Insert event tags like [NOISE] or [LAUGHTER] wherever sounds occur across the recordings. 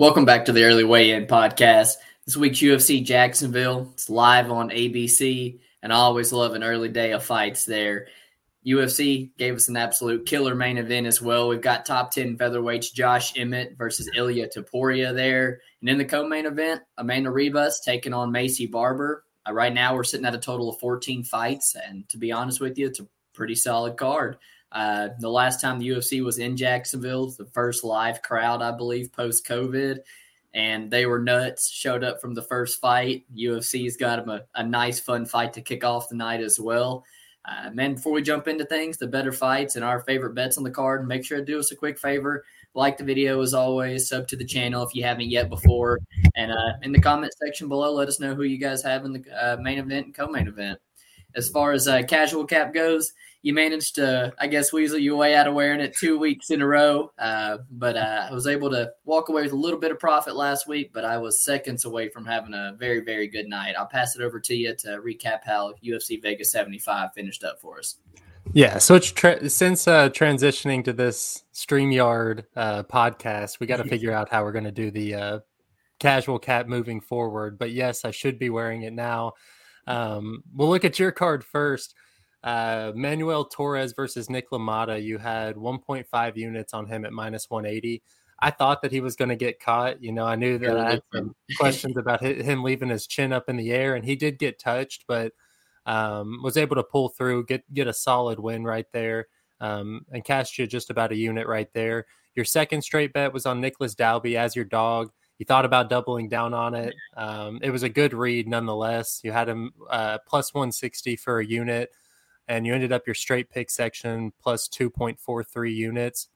Welcome back to the Early Weigh In podcast. This week's UFC Jacksonville. It's live on ABC, and I always love an early day of fights there. UFC gave us an absolute killer main event as well. We've got top 10 featherweights Josh Emmett versus Ilia Topuria there. And in the co main event, Amanda Ribas taking on Maycee Barber. Uh, right now, we're sitting at a total of 14 fights. And to be honest with you, it's a pretty solid card. Uh, the last time the UFC was in Jacksonville, the first live crowd, I believe, post COVID, and they were nuts. Showed up from the first fight. UFC's got them a, a nice, fun fight to kick off the night as well. Uh, man, before we jump into things, the better fights and our favorite bets on the card, make sure to do us a quick favor. Like the video as always, sub to the channel if you haven't yet before. And uh, in the comment section below, let us know who you guys have in the uh, main event and co main event. As far as uh, casual cap goes, you managed to, I guess, weasel your way out of wearing it two weeks in a row. Uh, but uh, I was able to walk away with a little bit of profit last week, but I was seconds away from having a very, very good night. I'll pass it over to you to recap how UFC Vegas 75 finished up for us. Yeah, so it's tra- since uh, transitioning to this StreamYard uh, podcast, we got to figure out how we're going to do the uh, casual cap moving forward. But yes, I should be wearing it now. Um, we'll look at your card first. Uh, Manuel Torres versus Nikolas Motta, you had 1.5 units on him at minus 180. I thought that he was going to get caught. You know, I knew that I had some questions about him leaving his chin up in the air, and he did get touched, but um, was able to pull through, get get a solid win right there, um, and cashed you just about a unit right there. Your second straight bet was on Nicolas Dalby as your dog. You thought about doubling down on it. Um, it was a good read nonetheless. You had him uh, plus 160 for a unit and you ended up your straight pick section plus 2.43 units.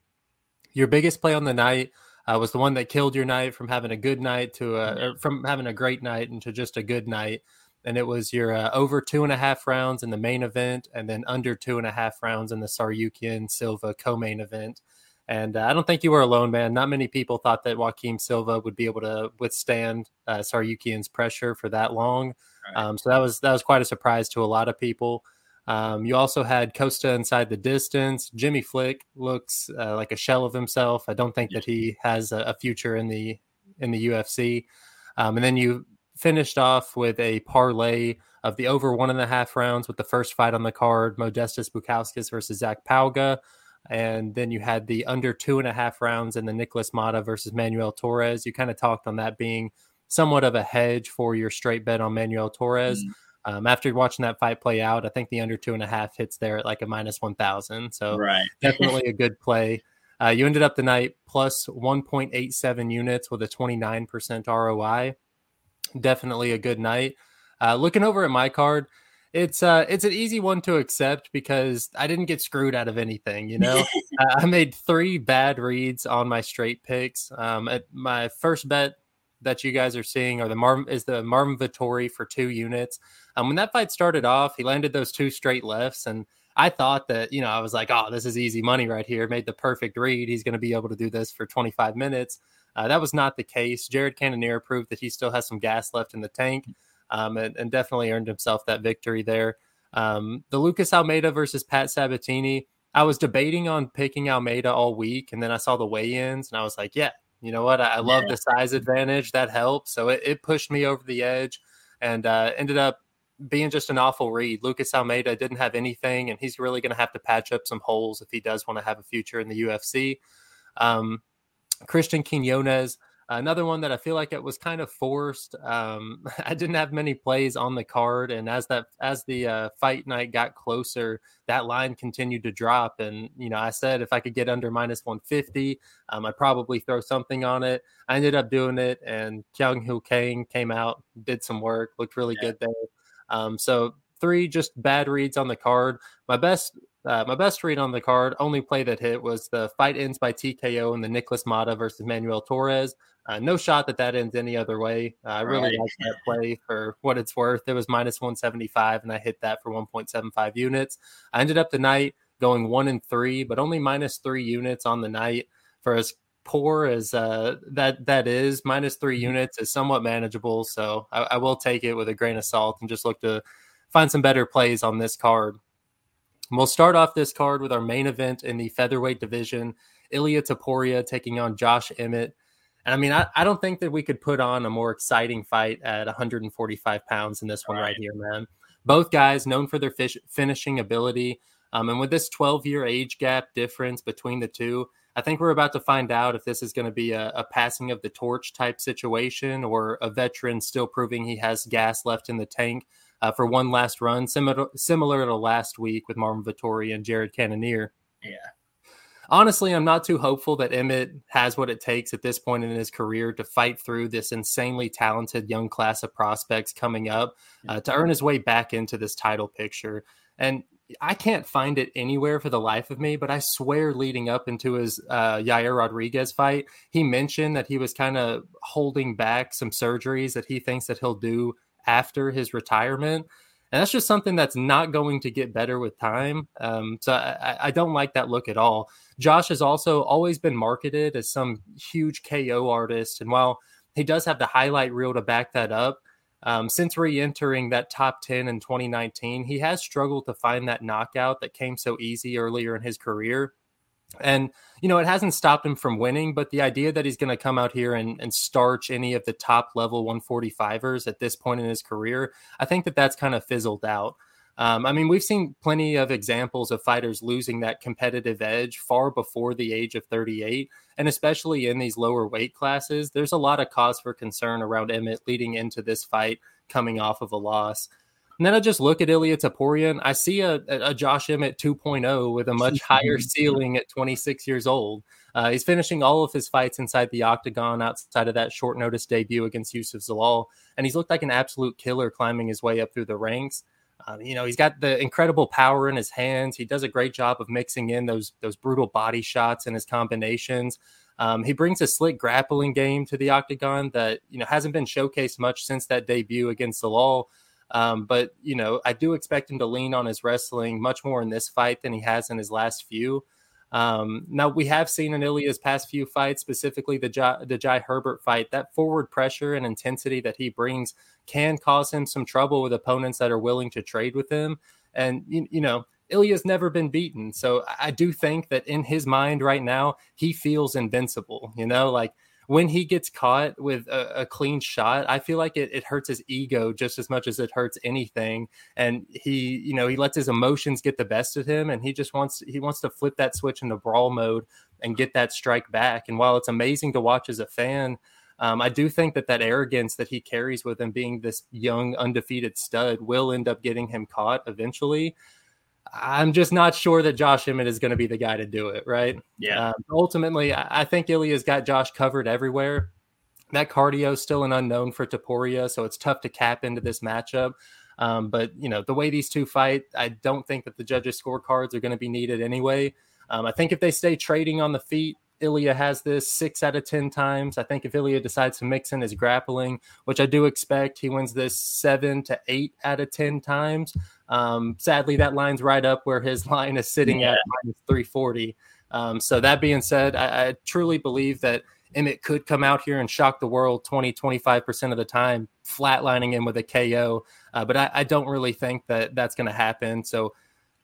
Your biggest play on the night uh, was the one that killed your night from having a good night to a, from having a great night into just a good night. And it was your uh, over two and a half rounds in the main event, and then under two and a half rounds in the Tsarukyan Silva co-main event. And uh, I don't think you were alone, man. Not many people thought that Joaquim Silva would be able to withstand uh, Tsarukyan's pressure for that long. Right. Um, so that was that was quite a surprise to a lot of people. Um, you also had Costa inside the distance. Jimmy Flick looks uh, like a shell of himself. I don't think that he has a, a future in the in the UFC. Um, and then you finished off with a parlay of the over one and a half rounds with the first fight on the card, Modestas Bukauskas versus Zac Pauga. And then you had the under two and a half rounds in the Nikolas Motta versus Manuel Torres. You kind of talked on that being somewhat of a hedge for your straight bet on Manuel Torres. Mm-hmm. Um, after watching that fight play out, I think the under two and a half hits there at like a minus 1,000. So right. [LAUGHS] definitely a good play. Uh, you ended up the night plus 1.87 units with a 29% ROI. Definitely a good night. Uh, looking over at my card, it's uh it's an easy one to accept because I didn't get screwed out of anything. You know, [LAUGHS] uh, I made three bad reads on my straight picks. Um, at my first bet that you guys are seeing are the Mar- is the Marvin Vettori for two units. Um, when that fight started off, he landed those two straight lefts, and I thought that you know I was like, oh, this is easy money right here. Made the perfect read. He's going to be able to do this for 25 minutes. Uh, that was not the case. Jared Cannonier proved that he still has some gas left in the tank, um, and, and, definitely earned himself that victory there. Um, the Lucas Almeida versus Pat Sabatini. I was debating on picking Almeida all week, and then I saw the weigh-ins, and I was like, yeah, you know what? I, I love yeah. the size advantage. That helps. So it, it pushed me over the edge and uh, ended up being just an awful read. Lucas Almeida didn't have anything, and he's really going to have to patch up some holes if he does want to have a future in the UFC. Um, Christian Quinones Another one that I feel like it was kind of forced. Um, [LAUGHS] I didn't have many plays on the card, and as that as the uh, fight night got closer, that line continued to drop. And you know, I said if I could get under minus 150, um, I'd probably throw something on it. I ended up doing it, and Kyung Hoo Kang came out, did some work, looked really yeah. good there. Um, so three just bad reads on the card. My best uh, my best read on the card, only play that hit was the fight ends by TKO in the Nikolas Motta versus Manuel Torres. Uh, no shot that that ends any other way. Uh, I really right. like that play for what it's worth. It was minus 175, and I hit that for 1.75 units. I ended up the night going one and three, but only minus three units on the night. For as poor as uh, that that is, minus three mm-hmm. units is somewhat manageable. So I, I will take it with a grain of salt and just look to find some better plays on this card. And we'll start off this card with our main event in the featherweight division. Ilia Topuria taking on Josh Emmett. And I mean, I, I don't think that we could put on a more exciting fight at 145 pounds than this one right, right here, man. Both guys known for their fish, finishing ability. Um, and with this 12 year age gap difference between the two, I think we're about to find out if this is going to be a, a, passing of the torch type situation or a veteran still proving he has gas left in the tank uh, for one last run, similar similar to last week with Marvin Vettori and Jared Cannonier. Yeah. Honestly, I'm not too hopeful that Emmett has what it takes at this point in his career to fight through this insanely talented young class of prospects coming up uh, to earn his way back into this title picture. And I can't find it anywhere for the life of me, but I swear leading up into his uh, Yair Rodriguez fight, he mentioned that he was kind of holding back some surgeries that he thinks that he'll do after his retirement. And that's just something that's not going to get better with time. Um, so I, I, don't like that look at all. Josh has also always been marketed as some huge KO artist. And while he does have the highlight reel to back that up, um, since re entering that top 10 in 2019, he has struggled to find that knockout that came so easy earlier in his career. And, you know, it hasn't stopped him from winning, but the idea that he's going to come out here and, and starch any of the top level 145ers at this point in his career, I think that that's kind of fizzled out. Um, I mean, we've seen plenty of examples of fighters losing that competitive edge far before the age of 38. And especially in these lower weight classes, there's a lot of cause for concern around Emmett leading into this fight coming off of a loss. And then I just look at Ilia Topuria I see a, a Josh Emmett 2.0 with a much [LAUGHS] higher ceiling at 26 years old. Uh, he's finishing all of his fights inside the octagon outside of that short notice debut against Youssef Zalal. And he's looked like an absolute killer climbing his way up through the ranks. Uh, you know, he's got the incredible power in his hands. He does a great job of mixing in those those brutal body shots and his combinations. Um, he brings a slick grappling game to the octagon that you know hasn't been showcased much since that debut against Zalal. Um, but you know, I do expect him to lean on his wrestling much more in this fight than he has in his last few. Um, now we have seen in Ilia's past few fights, specifically the Jai, the Jai Herbert fight, that forward pressure and intensity that he brings can cause him some trouble with opponents that are willing to trade with him. And you, you know, Ilia's never been beaten, so I do think that in his mind right now, he feels invincible. You know, like when he gets caught with a, a, clean shot, I feel like it, it hurts his ego just as much as it hurts anything. And he, you know, he lets his emotions get the best of him, and he just wants he wants to flip that switch into brawl mode and get that strike back. And while it's amazing to watch as a fan, um, I do think that that arrogance that he carries with him, being this young undefeated stud, will end up getting him caught eventually. I'm just not sure that Josh Emmett is going to be the guy to do it, right? Yeah. Um, ultimately, I think Ilia's got Josh covered everywhere. That cardio is still an unknown for Topuria, so it's tough to cap into this matchup. Um, but you know, the way these two fight, I don't think that the judges' scorecards are going to be needed anyway. Um, I think if they stay trading on the feet, Ilia has this six out of 10 times. I think if Ilia decides to mix in his grappling, which I do expect, he wins this seven to eight out of 10 times. Um, sadly, that line's right up where his [LAUGHS] line is sitting yeah. at minus 340. Um, so, that being said, I, I, truly believe that Emmett could come out here and shock the world 20, 25% of the time, flatlining him with a KO. Uh, but I, I, don't really think that that's going to happen. So,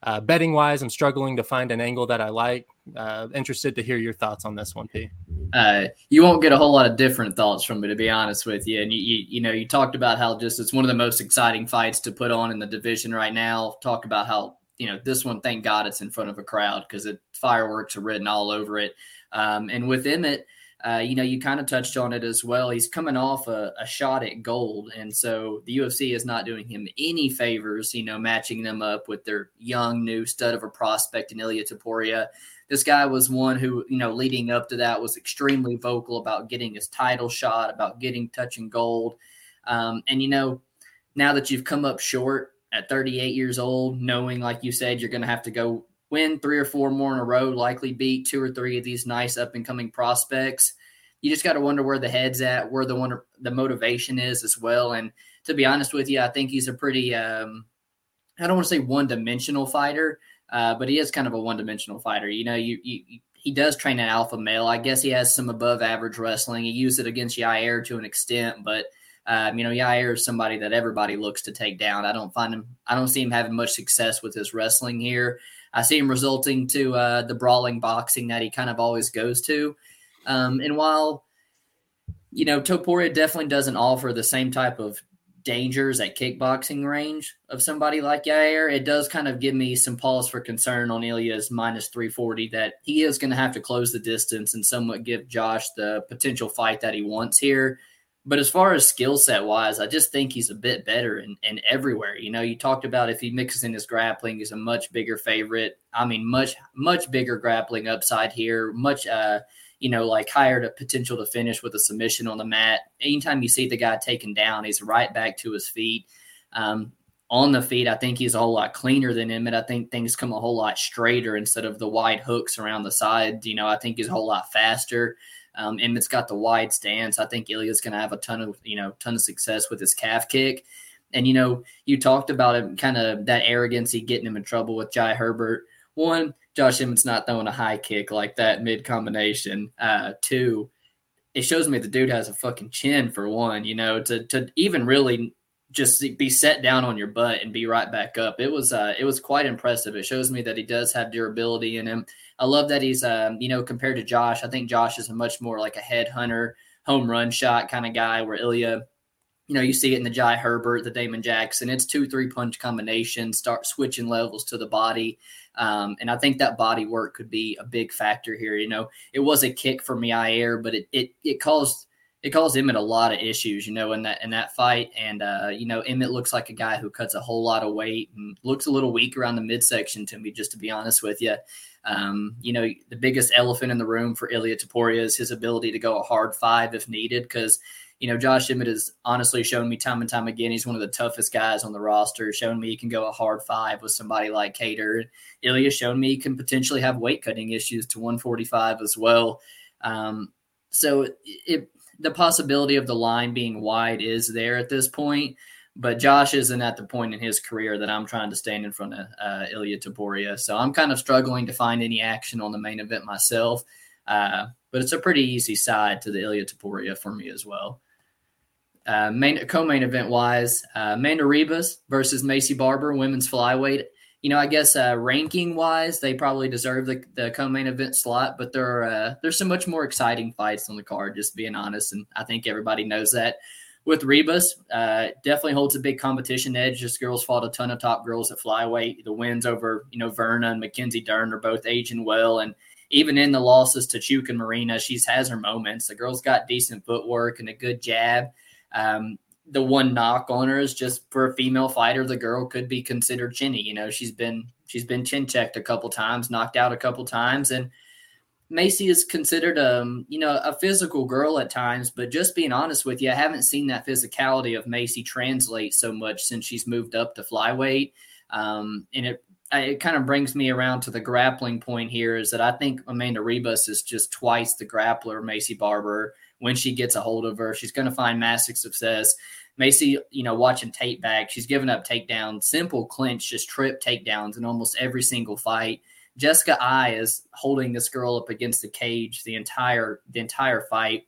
uh, betting wise, I'm struggling to find an angle that I like. Uh, interested to hear your thoughts on this one, P. Uh, you won't get a whole lot of different thoughts from me, to be honest with you. And you, you, you, know, you talked about how just it's one of the most exciting fights to put on in the division right now. Talk about how you know this one. Thank God it's in front of a crowd because it fireworks are written all over it. Um, and with Emmett, uh, you know, you kind of touched on it as well. He's coming off a, a, shot at gold, and so the UFC is not doing him any favors. You know, matching them up with their young new stud of a prospect in Ilia Topuria. This guy was one who, you know, leading up to that was extremely vocal about getting his title shot, about getting touching gold. Um, and you know, now that you've come up short at 38 years old, knowing, like you said, you're going to have to go win three or four more in a row, likely beat two or three of these nice up and coming prospects. You just got to wonder where the head's at, where the one the motivation is as well. And to be honest with you, I think he's a pretty um, I don't want to say one dimensional fighter, uh, but he is kind of a one dimensional fighter. You know, you, you he does train an alpha male. I guess he has some above average wrestling. He used it against Yair to an extent, but um, you know, Yair is somebody that everybody looks to take down. I don't find him. I don't see him having much success with his wrestling here. I see him resulting to uh, the brawling boxing that he kind of always goes to. Um, and while you know, Topuria definitely doesn't offer the same type of dangers at kickboxing range of somebody like Yair. It does kind of give me some pause for concern on Ilia's minus 340 that he is going to have to close the distance and somewhat give Josh the potential fight that he wants here. But as far as skill set wise, I just think he's a bit better in, in everywhere. You know, you talked about if he mixes in his grappling, he's a much bigger favorite. I mean, much, much bigger grappling upside here, much, uh, you know, like higher to potential to finish with a submission on the mat. Anytime you see the guy taken down, he's right back to his feet. Um, on the feet, I think he's a whole lot cleaner than Emmett. I think things come a whole lot straighter instead of the wide hooks around the side. You know, I think he's a whole lot faster. Um, Emmett's got the wide stance. I think Ilia's going to have a ton of you know ton of success with his calf kick. And you know, you talked about it, kind of that arrogancy getting him in trouble with Jai Herbert. One, Josh Emmett's not throwing a high kick like that mid combination. Uh, two, it shows me the dude has a fucking chin for one. You know, to to even really just be set down on your butt and be right back up. It was uh, it was quite impressive. It shows me that he does have durability in him. I love that he's um, you know compared to Josh. I think Josh is a much more like a headhunter, home run shot kind of guy. Where Ilia, you know, you see it in the Jai Herbert, the Damon Jackson. It's two three punch combination. Start switching levels to the body. Um, and I think that body work could be a big factor here. You know, it was a kick for Yair, but it it it caused it caused Emmett a lot of issues, you know, in that in that fight. And uh, you know, Emmett looks like a guy who cuts a whole lot of weight and looks a little weak around the midsection to me, just to be honest with you. Um, you know, the biggest elephant in the room for Ilia Topuria is his ability to go a hard five if needed, because you know, Josh Emmett has honestly shown me time and time again he's one of the toughest guys on the roster, showing me he can go a hard five with somebody like Kattar. Ilia shown me he can potentially have weight cutting issues to 145 as well. Um, so it, the possibility of the line being wide is there at this point, but Josh isn't at the point in his career that I'm trying to stand in front of uh, Ilia Topuria. So I'm kind of struggling to find any action on the main event myself. Uh, but it's a pretty easy side to the Ilia Topuria for me as well. Uh, main co-main event wise, uh, Ribas versus Maycee Barber, women's flyweight. You know, I guess uh, ranking wise, they probably deserve the, the co-main event slot, but there are uh, there's some much more exciting fights on the card. Just being honest, and I think everybody knows that. With Ribas, uh, definitely holds a big competition edge. This girl's fought a ton of top girls at flyweight. The wins over you know Virna and Mackenzie Dern are both aging well, and even in the losses to Chuk and Marina, she's has her moments. The girl's got decent footwork and a good jab. Um, the one knock on her is just for a female fighter, the girl could be considered chinny. You know, she's been she's been chin checked a couple times, knocked out a couple times, and Maycee is considered um, you know, a physical girl at times, but just being honest with you, I haven't seen that physicality of Maycee translate so much since she's moved up to flyweight. Um, and it it kind of brings me around to the grappling point here is that I think Amanda Ribas is just twice the grappler Maycee Barber when she gets a hold of her. She's going to find massive success. Maycee, you know, watching tape back, she's given up takedowns, simple clinch, just trip takedowns in almost every single fight. Jessica Eye is holding this girl up against the cage the entire the entire fight.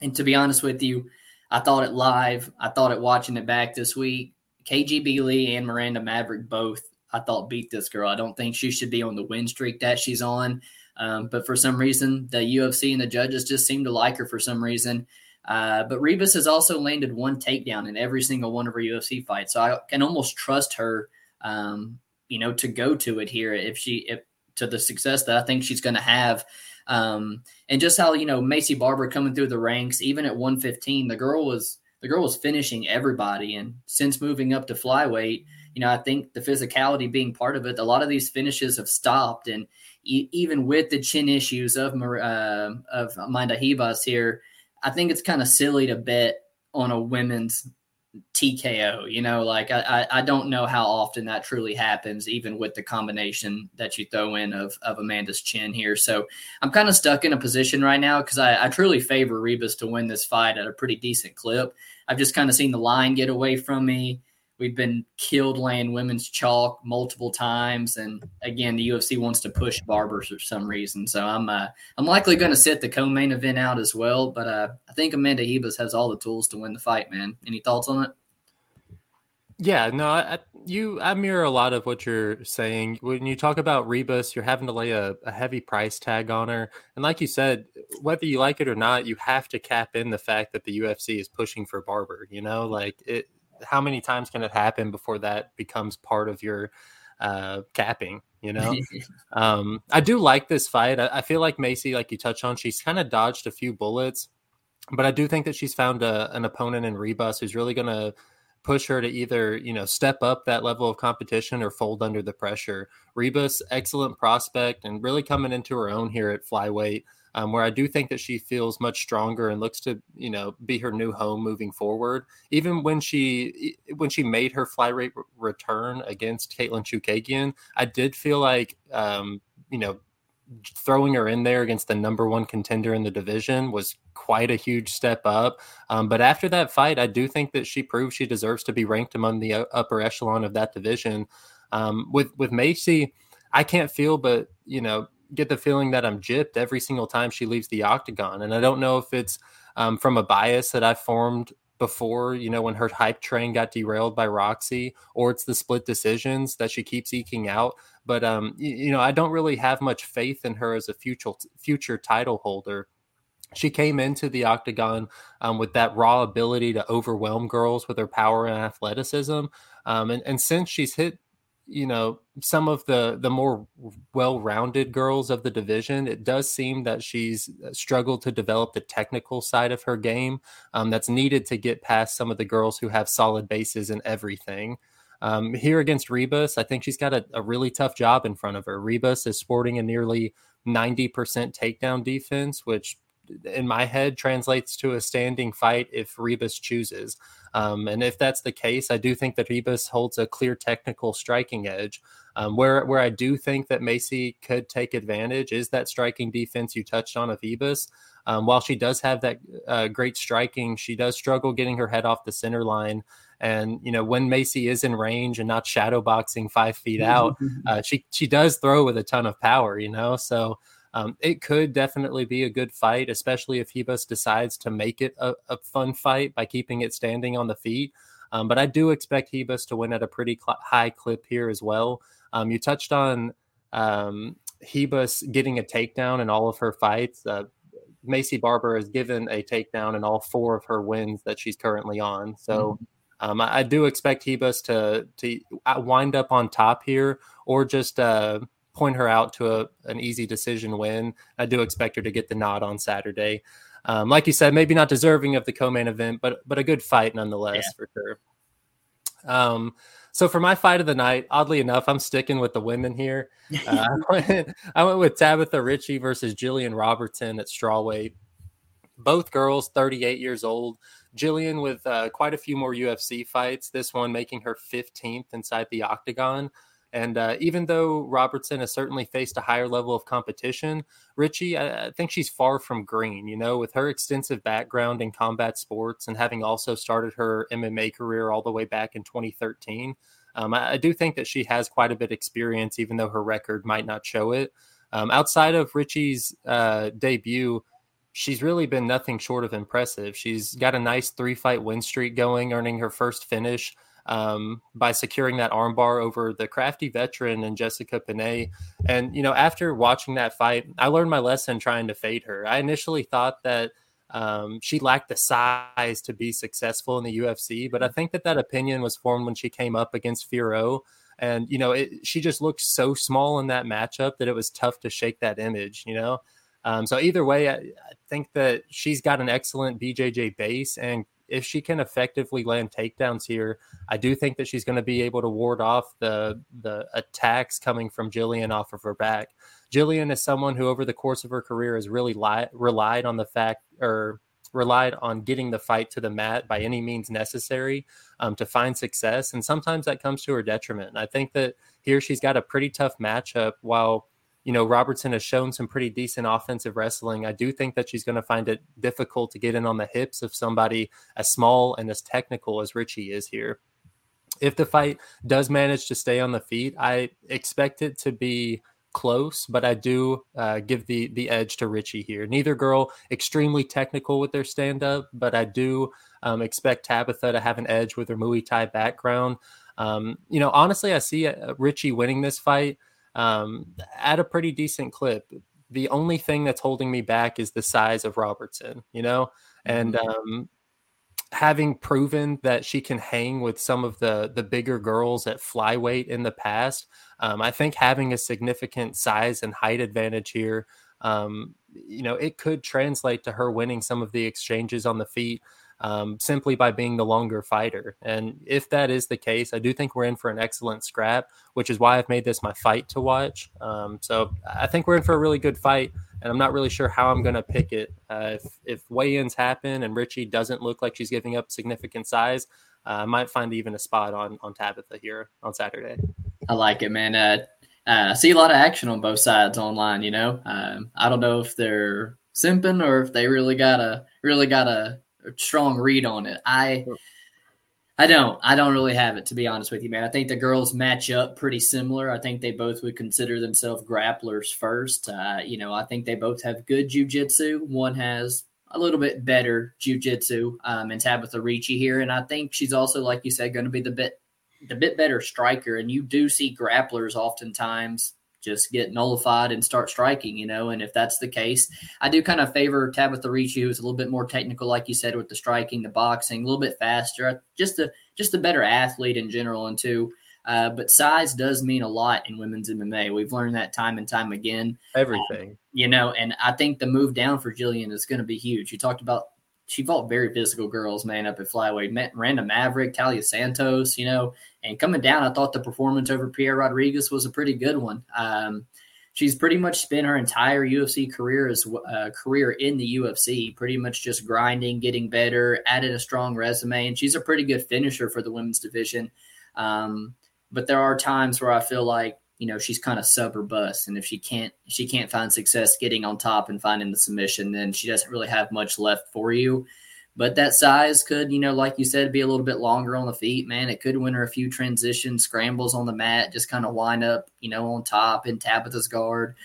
And to be honest with you, I thought it live. I thought it watching it back this week. KGB Lee and Miranda Maverick both I thought beat this girl. I don't think she should be on the win streak that she's on. Um, but for some reason, the UFC and the judges just seem to like her for some reason. Uh, but Ribas has also landed one takedown in every single one of her UFC fights, so I can almost trust her, um, you know, to go to it here if she if to the success that I think she's going to have. Um, and just how you know Maycee Barber coming through the ranks, even at 115, the girl was the girl was finishing everybody, and since moving up to flyweight, you know, I think the physicality being part of it, a lot of these finishes have stopped, and e- even with the chin issues of uh, of Amanda Ribas here, I think it's kind of silly to bet on a women's TKO. You know, like I, I don't know how often that truly happens, even with the combination that you throw in of, of Amanda's chin here. So I'm kind of stuck in a position right now because I, I truly favor Ribas to win this fight at a pretty decent clip. I've just kind of seen the line get away from me. We've been killed laying women's chalk multiple times, and again, the UFC wants to push Barbers for some reason. So I'm uh, I'm likely going to sit the co-main event out as well. But uh, I think Amanda Ribas has all the tools to win the fight. Man, any thoughts on it? Yeah, no, I, you I mirror a lot of what you're saying. When you talk about Ribas, you're having to lay a, a, heavy price tag on her. And like you said, whether you like it or not, you have to cap in the fact that the UFC is pushing for Barber, you know, like it how many times can it happen before that becomes part of your uh, capping, you [LAUGHS] know? um, I do like this fight. I, I feel like Maycee, like you touched on, she's kind of dodged a few bullets, but I do think that she's found a, an opponent in Ribas who's really going to push her to either you know step up that level of competition or fold under the pressure. Ribas, excellent prospect, and really coming into her own here at flyweight. Um, where I do think that she feels much stronger and looks to you know be her new home moving forward. Even when she when she made her flyweight return against Katlyn Chookagian, I did feel like um, you know throwing her in there against the number one contender in the division was quite a huge step up. Um, but after that fight, I do think that she proved she deserves to be ranked among the upper echelon of that division. Um, with with Maycee, I can't feel but you know get the feeling that I'm gypped every single time she leaves the octagon, and I don't know if it's um, from a bias that I formed before, you know, when her hype train got derailed by Roxy, or it's the split decisions that she keeps eking out. But um, you, you know, I don't really have much faith in her as a future future title holder. She came into the octagon um, with that raw ability to overwhelm girls with her power and athleticism. Um, and, and since she's hit you know some of the the more well-rounded girls of the division it does seem that she's uh, struggled to develop the technical side of her game um, that's needed to get past some of the girls who have solid bases in everything um, here against ribas I think she's got a, a, really tough job in front of her. Ribas is sporting a nearly 90% takedown defense, which in my head translates to a standing fight if Ribas chooses. Um, and if that's the case, I do think that Ribas holds a clear technical striking edge. Um, where where I do think that Maycee could take advantage is that striking defense you touched on of Ribas. Um, while she does have that uh, great striking, she does struggle getting her head off the center line. And you know when Macy is in range and not shadow boxing five feet out, [LAUGHS] uh, she she does throw with a ton of power. You know, so um, it could definitely be a good fight, especially if Ribas decides to make it a, a, fun fight by keeping it standing on the feet. Um, but I do expect Ribas to win at a pretty cl- high clip here as well. Um, you touched on um, Ribas getting a takedown in all of her fights. Uh, Maycee Barber has given a takedown in all four of her wins that she's currently on. So mm-hmm. um, I, I, do expect Ribas to to uh, wind up on top here, or just uh, point her out to a, an easy decision win. I do expect her to get the nod on Saturday. Um, like you said, maybe not deserving of the co-main event, but but a good fight nonetheless yeah. for sure. Um, so for my fight of the night, oddly enough, I'm sticking with the women here. [LAUGHS] Uh, I, went, I went with Tabitha Ricci versus Gillian Robertson at strawweight. Both girls, 38 years old. Gillian with uh, quite a few more UFC fights. This one making her 15th inside the octagon. And uh, even though Robertson has certainly faced a higher level of competition, Ricci, I, I, think she's far from green. You know, with her extensive background in combat sports and having also started her MMA career all the way back in 2013, um, I, I, do think that she has quite a bit of experience, even though her record might not show it. Um, outside of Ricci's uh, debut, she's really been nothing short of impressive. She's got a nice three fight win streak going, earning her first finish um, by securing that armbar over the crafty veteran and Jessica Penne. And, you know, after watching that fight, I learned my lesson trying to fade her. I initially thought that um, she lacked the size to be successful in the UFC, but I think that that opinion was formed when she came up against Fiorot. And, you know, it, she just looked so small in that matchup that it was tough to shake that image, you know? Um, so either way, I, I, think that she's got an excellent BJJ base and if she can effectively land takedowns here, I do think that she's going to be able to ward off the the attacks coming from Gillian off of her back. Gillian is someone who, over the course of her career, has really li- relied on the fact or relied on getting the fight to the mat by any means necessary um, to find success, and sometimes that comes to her detriment. And I think that here she's got a pretty tough matchup while you know, Robertson has shown some pretty decent offensive wrestling. I do think that she's going to find it difficult to get in on the hips of somebody as small and as technical as Ricci is here. If the fight does manage to stay on the feet, I expect it to be close, but I do uh, give the the edge to Ricci here. Neither girl extremely technical with their stand up, but I do um, expect Tabitha to have an edge with her Muay Thai background. Um, you know, honestly, I see uh, Ricci winning this fight um, at a pretty decent clip. The only thing that's holding me back is the size of Robertson, you know, and mm-hmm. um, having proven that she can hang with some of the the bigger girls at flyweight in the past, um, I think having a significant size and height advantage here, um, you know, it could translate to her winning some of the exchanges on the feet um, simply by being the longer fighter. And if that is the case, I do think we're in for an excellent scrap, which is why I've made this my fight to watch. Um, so I think we're in for a really good fight, and I'm not really sure how I'm going to pick it. Uh, if, if weigh-ins happen and Ricci doesn't look like she's giving up significant size, uh, I might find even a spot on on Tabitha here on Saturday. I like it, man. Uh, uh, I see a lot of action on both sides online. You know, um, I don't know if they're simping or if they really got a really got a strong read on it. I I don't. I don't really have it to be honest with you, man. I think the girls match up pretty similar. I think they both would consider themselves grapplers first. Uh, you know, I think they both have good jujitsu. One has a little bit better jujitsu um, and Tabitha Ricci here, and I think she's also, like you said, going to be the bit the bit better striker. And you do see grapplers oftentimes just get nullified and start striking, you know. And if that's the case, I do kind of favor Tabitha Ricci, who's a little bit more technical, like you said, with the striking, the boxing, a little bit faster, just a just a better athlete in general, and two. Uh, but size does mean a lot in women's MMA. We've learned that time and time again. Everything, um, you know, and I think the move down for Gillian is going to be huge. You talked about she fought very physical girls, man, up at flyweight. Met Maverick, Taila Santos, you know, and coming down, I thought the performance over Piera Rodriguez was a pretty good one. Um, she's pretty much spent her entire UFC career as uh, career in the UFC, pretty much just grinding, getting better, added a strong resume, and she's a pretty good finisher for the women's division. Um, but there are times where I feel like you know she's kind of sub or bust and if she can't she can't find success getting on top and finding the submission then she doesn't really have much left for you but that size could you know like you said be a little bit longer on the feet man. It could win her a few transition scrambles on the mat just kind of wind up you know on top in tabitha's guard.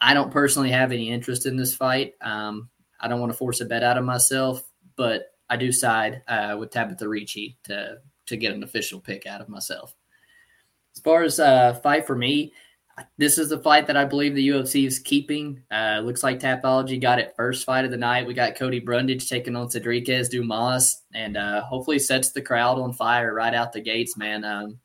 I don't personally have any interest in this fight. Um, i don't want to force a bet out of myself but i do side uh, with tabitha ricci to to get an official pick out of myself. As far as uh, fight for me, this is the fight that I believe the UFC is keeping. Uh, looks like Tapology got it first fight of the night. We got Cody Brundage taking on Sedriques Dumas, and uh, hopefully sets the crowd on fire right out the gates, man. Um,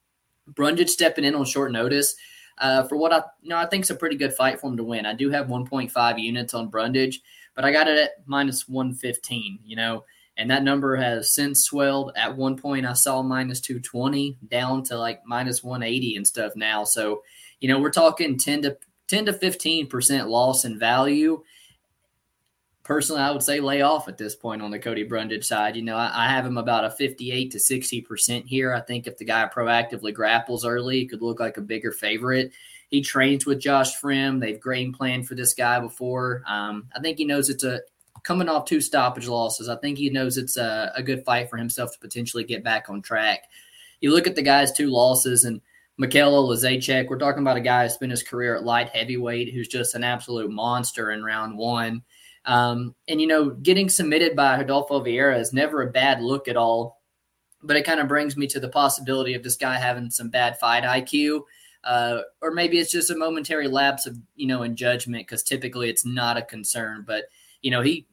Brundage stepping in on short notice uh, for what I you know I think is a pretty good fight for him to win. I do have 1.5 units on Brundage, but I got it at minus 115. You know, and that number has since swelled. At one point, I saw minus 220 down to like minus 180 and stuff now. So, you know, we're talking 10 to 10 to 15 percent loss in value. Personally, I would say lay off at this point on the Cody Brundage side. You know, I, I have him about a 58 to 60 percent here. I think if the guy proactively grapples early, he could look like a bigger favorite. He trains with Josh Fremd. They've game planned for this guy before. Um, I think he knows it's a coming off two stoppage losses. I think he knows it's a, a, good fight for himself to potentially get back on track. You look at the guy's two losses and Michał Oleksiejczuk, we're talking about a guy who spent his career at light heavyweight who's just an absolute monster in round one. Um, and, you know, getting submitted by Rodolfo Vieira is never a bad look at all. But it kind of brings me to the possibility of this guy having some bad fight IQ. Uh, or maybe it's just a momentary lapse of, you know, in judgment because typically it's not a concern. But, you know, he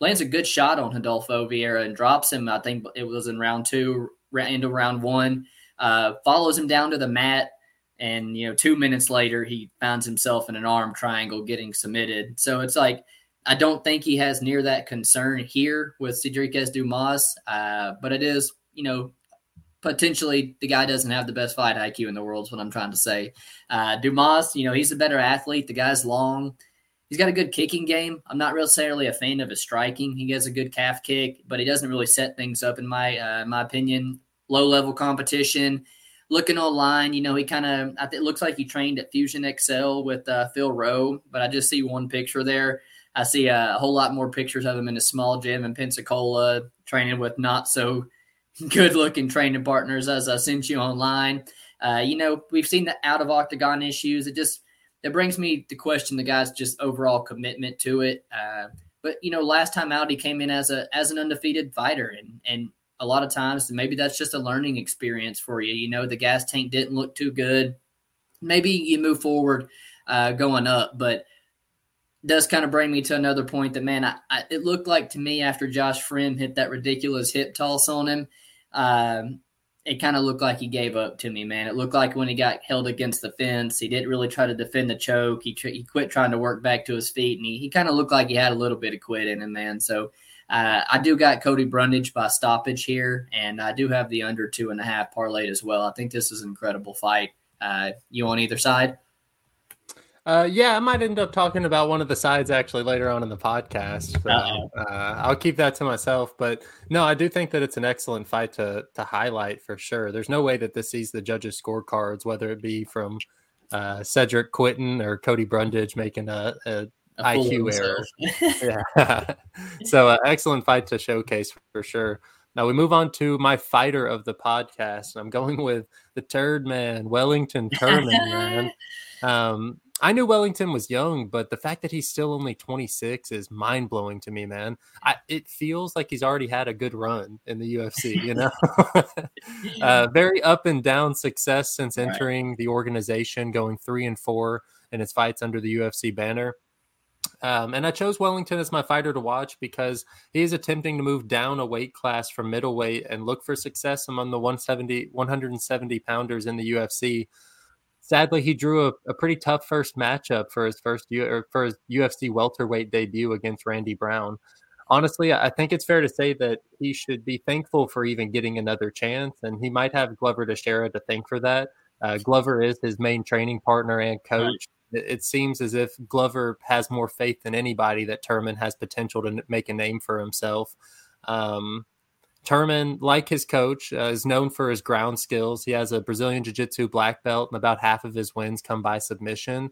lands a good shot on Rodolfo Vieira and drops him. I think it was in round two, into round one. Uh, follows him down to the mat, and you know, two minutes later, he finds himself in an arm triangle getting submitted. So it's like I don't think he has near that concern here with Sedriques Dumas, uh, but it is you know potentially the guy doesn't have the best fight IQ in the world. Is what I'm trying to say. Uh, Dumas, you know, he's a better athlete. The guy's long he's got a good kicking game. I'm not necessarily a fan of his striking. He has a good calf kick, but he doesn't really set things up in my uh, my opinion. Low level competition. Looking online, you know, he kind of I it looks like he trained at Fusion Excel with uh, Phil Rowe, but I just see one picture there. I see a, a whole lot more pictures of him in a small gym in Pensacola, training with not so [LAUGHS] good looking training partners as I sent you online. Uh, you know, we've seen the out of octagon issues. It just that brings me to question the guy's just overall commitment to it. Uh, but you know, last time out, he came in as a as an undefeated fighter, and and a lot of times maybe that's just a learning experience for you. You know, the gas tank didn't look too good. Maybe you move forward uh, going up, but does kind of bring me to another point that man, I, I, it looked like to me after Josh Fremd hit that ridiculous hip toss on him. Um, it kind of looked like he gave up to me, man. It looked like when he got held against the fence, he didn't really try to defend the choke. He tr- he quit trying to work back to his feet, and he, he kind of looked like he had a little bit of quit in him, man. So uh, I do got Cody Brundage by stoppage here, and I do have the under two and a half parlayed as well. I think this is an incredible fight. Uh, you on either side? Uh, yeah, I might end up talking about one of the sides actually later on in the podcast. So, uh, I'll keep that to myself. But no, I do think that it's an excellent fight to to highlight for sure. There's no way that this sees the judges' scorecards, whether it be from uh, Cedric Quinton or Cody Brundage making a, a, a IQ error. [LAUGHS] yeah. [LAUGHS] so, uh, excellent fight to showcase for sure. Now we move on to my fighter of the podcast, and I'm going with the Turd Man, Wellington Turman, man. [LAUGHS] Um, I knew Wellington was young, but the fact that he's still only 26 is mind blowing to me, man. I, it feels like he's already had a good run in the UFC, you know? uh, very up and down success since entering right. the organization, going three and four in his fights under the UFC banner. Um, and I chose Wellington as my fighter to watch because he is attempting to move down a weight class from middleweight and look for success among the 170, 170 pounders in the UFC sadly, he drew a, a, pretty tough first matchup for his first U, or for his UFC welterweight debut against Randy Brown. Honestly, I think it's fair to say that he should be thankful for even getting another chance, and he might have Glover Teixeira to thank for that. Uh, Glover is his main training partner and coach. It, seems as if Glover has more faith than anybody that Turman has potential to make a name for himself. Um, Turman, like his coach, uh, is known for his ground skills. He has a Brazilian Jiu Jitsu black belt, and about half of his wins come by submission.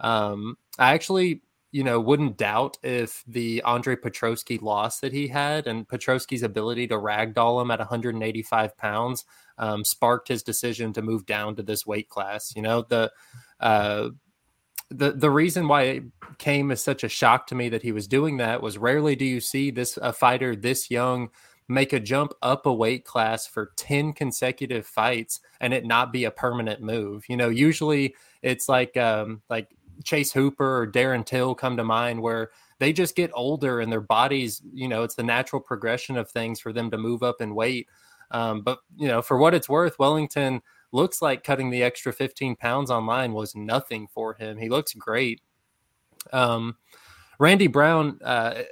Um, I actually, you know, wouldn't doubt if the Andre Petroski loss that he had and Petroski's ability to ragdoll him at 185 pounds um, sparked his decision to move down to this weight class. You know, the uh, the the reason why it came as such a shock to me that he was doing that was rarely do you see this a fighter this young make a jump up a weight class for 10 consecutive fights and it not be a permanent move. You know, usually it's like um like Chase Hooper or Darren Till come to mind where they just get older and their bodies, you know, it's the natural progression of things for them to move up in weight. Um, but you know, for what it's worth, Wellington looks like cutting the extra 15 pounds online was nothing for him. He looks great. Um, Randy Brown, uh,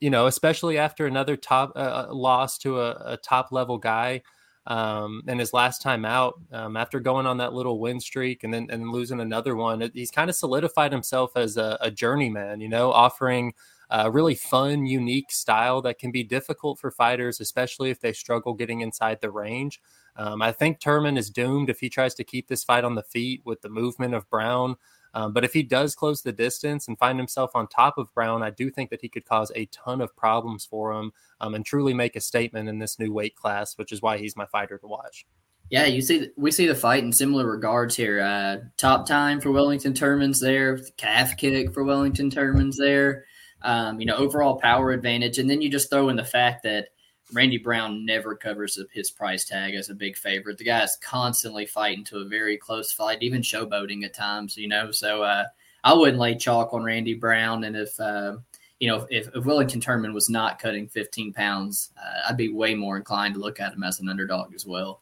you know, especially after another top uh, uh, loss to a, a, top level guy, um, and his last time out, um, after going on that little win streak and then and losing another one, he's kind of solidified himself as a, a journeyman. You know, offering a really fun, unique style that can be difficult for fighters, especially if they struggle getting inside the range. Um, I think Turman is doomed if he tries to keep this fight on the feet with the movement of Brown. Um, but if he does close the distance and find himself on top of Brown, I do think that he could cause a ton of problems for him um, and truly make a statement in this new weight class, which is why he's my fighter to watch. Yeah, you see, we see the fight in similar regards here. Uh, top time for Wellington Turman's there, calf kick for Wellington Turman's there. Um, you know, overall power advantage, and then you just throw in the fact that Randy Brown never covers his price tag as a big favorite. The guy is constantly fighting to a very close fight, even showboating at times, you know. So uh, I wouldn't lay chalk on Randy Brown. And if, uh, you know, if, if Wellington Turman was not cutting 15 pounds, uh, I'd be way more inclined to look at him as an underdog as well.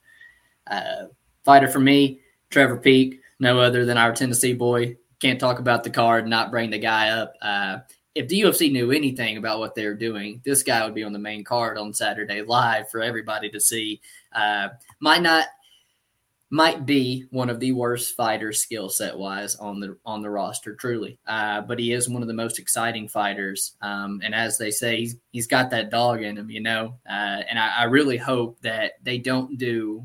Uh, fighter for me, Trevor Peek, no other than our Tennessee boy. Can't talk about the card, not bring the guy up. If the UFC knew anything about what they're doing, this guy would be on the main card on Saturday live for everybody to see. Uh, might not might be one of the worst fighters skill set wise on the on the roster, truly. Uh, but he is one of the most exciting fighters. Um, and as they say, he's he's got that dog in him, you know. Uh, and I, I really hope that they don't do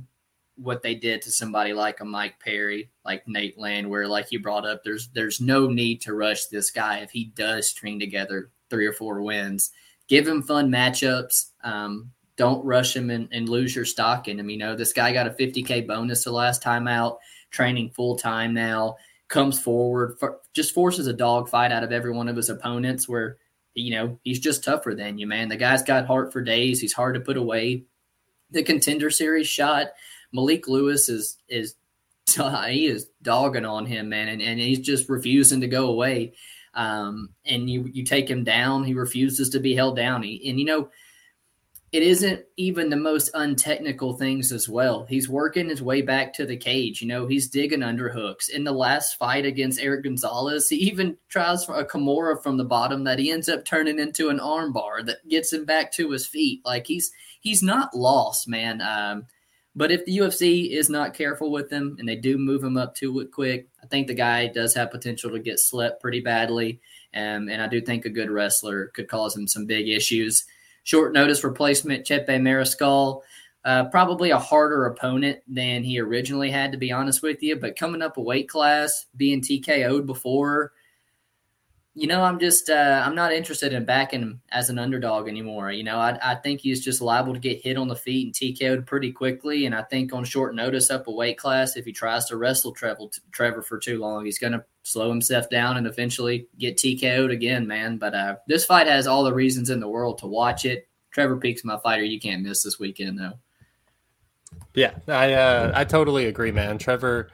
what they did to somebody like a Mike Perry, like Nate Land, where like you brought up, there's there's no need to rush this guy if he does string together three or four wins. Give him fun matchups. Um, don't rush him and, and, lose your stock in him. You know, this guy got a 50k bonus the last time out, training full time now. comes forward, for, just forces a dogfight out of every one of his opponents. Where you know he's just tougher than you, man. The guy's got heart for days. He's hard to put away. The contender series shot. Malik Lewis is is [LAUGHS] he is dogging on him, man, and, and he's just refusing to go away. Um, and you you take him down, he refuses to be held down. He, and you know, it isn't even the most untechnical things as well. He's working his way back to the cage. You know, he's digging underhooks. In the last fight against Eric Gonzalez, he even tries for a Kimura from the bottom that he ends up turning into an armbar that gets him back to his feet. Like he's he's not lost, man. Um, but if the UFC is not careful with him and they do move him up too quick, I think the guy does have potential to get slept pretty badly. Um, and I do think a good wrestler could cause him some big issues. Short notice replacement, Chepe Mariscal. Uh, probably a harder opponent than he originally had, to be honest with you. But coming up a weight class, being TKO'd before, you know, I'm just uh, I'm not interested in backing him as an underdog anymore. You know, I, I think he's just liable to get hit on the feet and TKO'd pretty quickly. And I think on short notice up a weight class, if he tries to wrestle Trevor, Trevor for too long, he's going to slow himself down and eventually get TKO'd again, man. But uh, this fight has all the reasons in the world to watch it. Trevor Peeks my fighter you can't miss this weekend though. Yeah, I uh, I totally agree, man. Trevor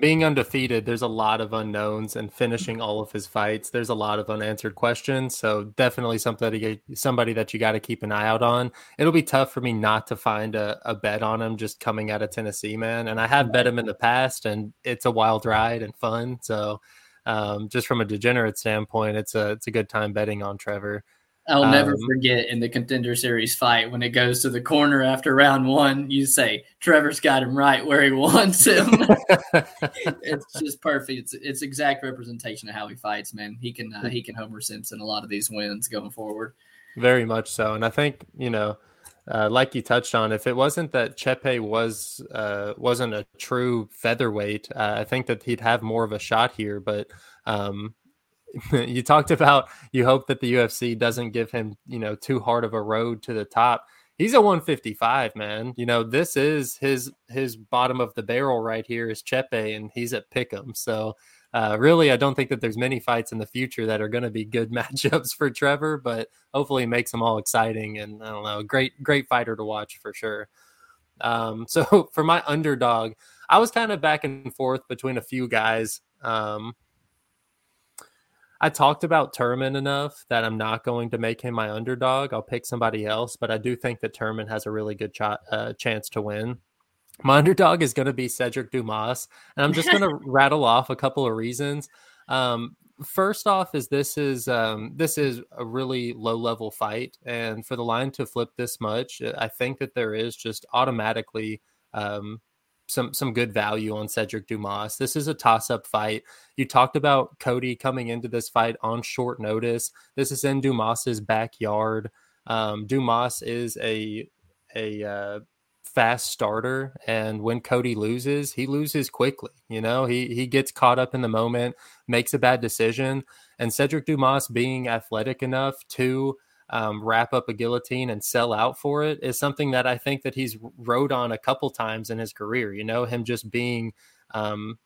being undefeated, there's a lot of unknowns, and finishing all of his fights, there's a lot of unanswered questions. So definitely something somebody somebody that you got to keep an eye out on. It'll be tough for me not to find a, a bet on him just coming out of Tennessee, man. And I have bet him in the past, and it's a wild ride and fun. So um, just from a degenerate standpoint, it's a it's a good time betting on Trevor. I'll um, never forget in the contender series fight when it goes to the corner after round one, you say Trevor's got him right where he [LAUGHS] wants him. [LAUGHS] it's just perfect. It's it's exact representation of how he fights, man. He can uh, he can Homer Simpson a lot of these wins going forward. Very much so, and I think you know, uh, like you touched on, if it wasn't that Chepe was uh, wasn't a true featherweight, uh, I think that he'd have more of a shot here. But um, [LAUGHS] you talked about you hope that the UFC doesn't give him, you know, too hard of a road to the top. He's a 155 man. You know, this is his his bottom of the barrel right here is Chepe, and he's at Pick'em. So uh, really, I don't think that there's many fights in the future that are going to be good [LAUGHS] matchups for Trevor, but hopefully makes them all exciting. And I don't know, great great fighter to watch for sure. Um, [LAUGHS] so for my underdog, I was kind of back and forth between a few guys. Um, I talked about Turman enough that I'm not going to make him my underdog. I'll pick somebody else, but I do think that Turman has a really good ch- uh, chance to win. My underdog is going to be Sedriques Dumas, and I'm just going [LAUGHS] to rattle off a couple of reasons. Um, first off, is this is um, this is a really low level fight, and for the line to flip this much, I think that there is just automatically um, some some good value on Sedriques Dumas. This is a toss up fight. You talked about Cody coming into this fight on short notice. This is in Dumas's backyard. Um, Dumas is a a uh, fast starter, and when Cody loses, he loses quickly. You know, he he gets caught up in the moment, makes a bad decision, and Sedriques Dumas being athletic enough to um, wrap up a guillotine and sell out for it is something that I think that he's rode on a couple times in his career. You know, him just being um,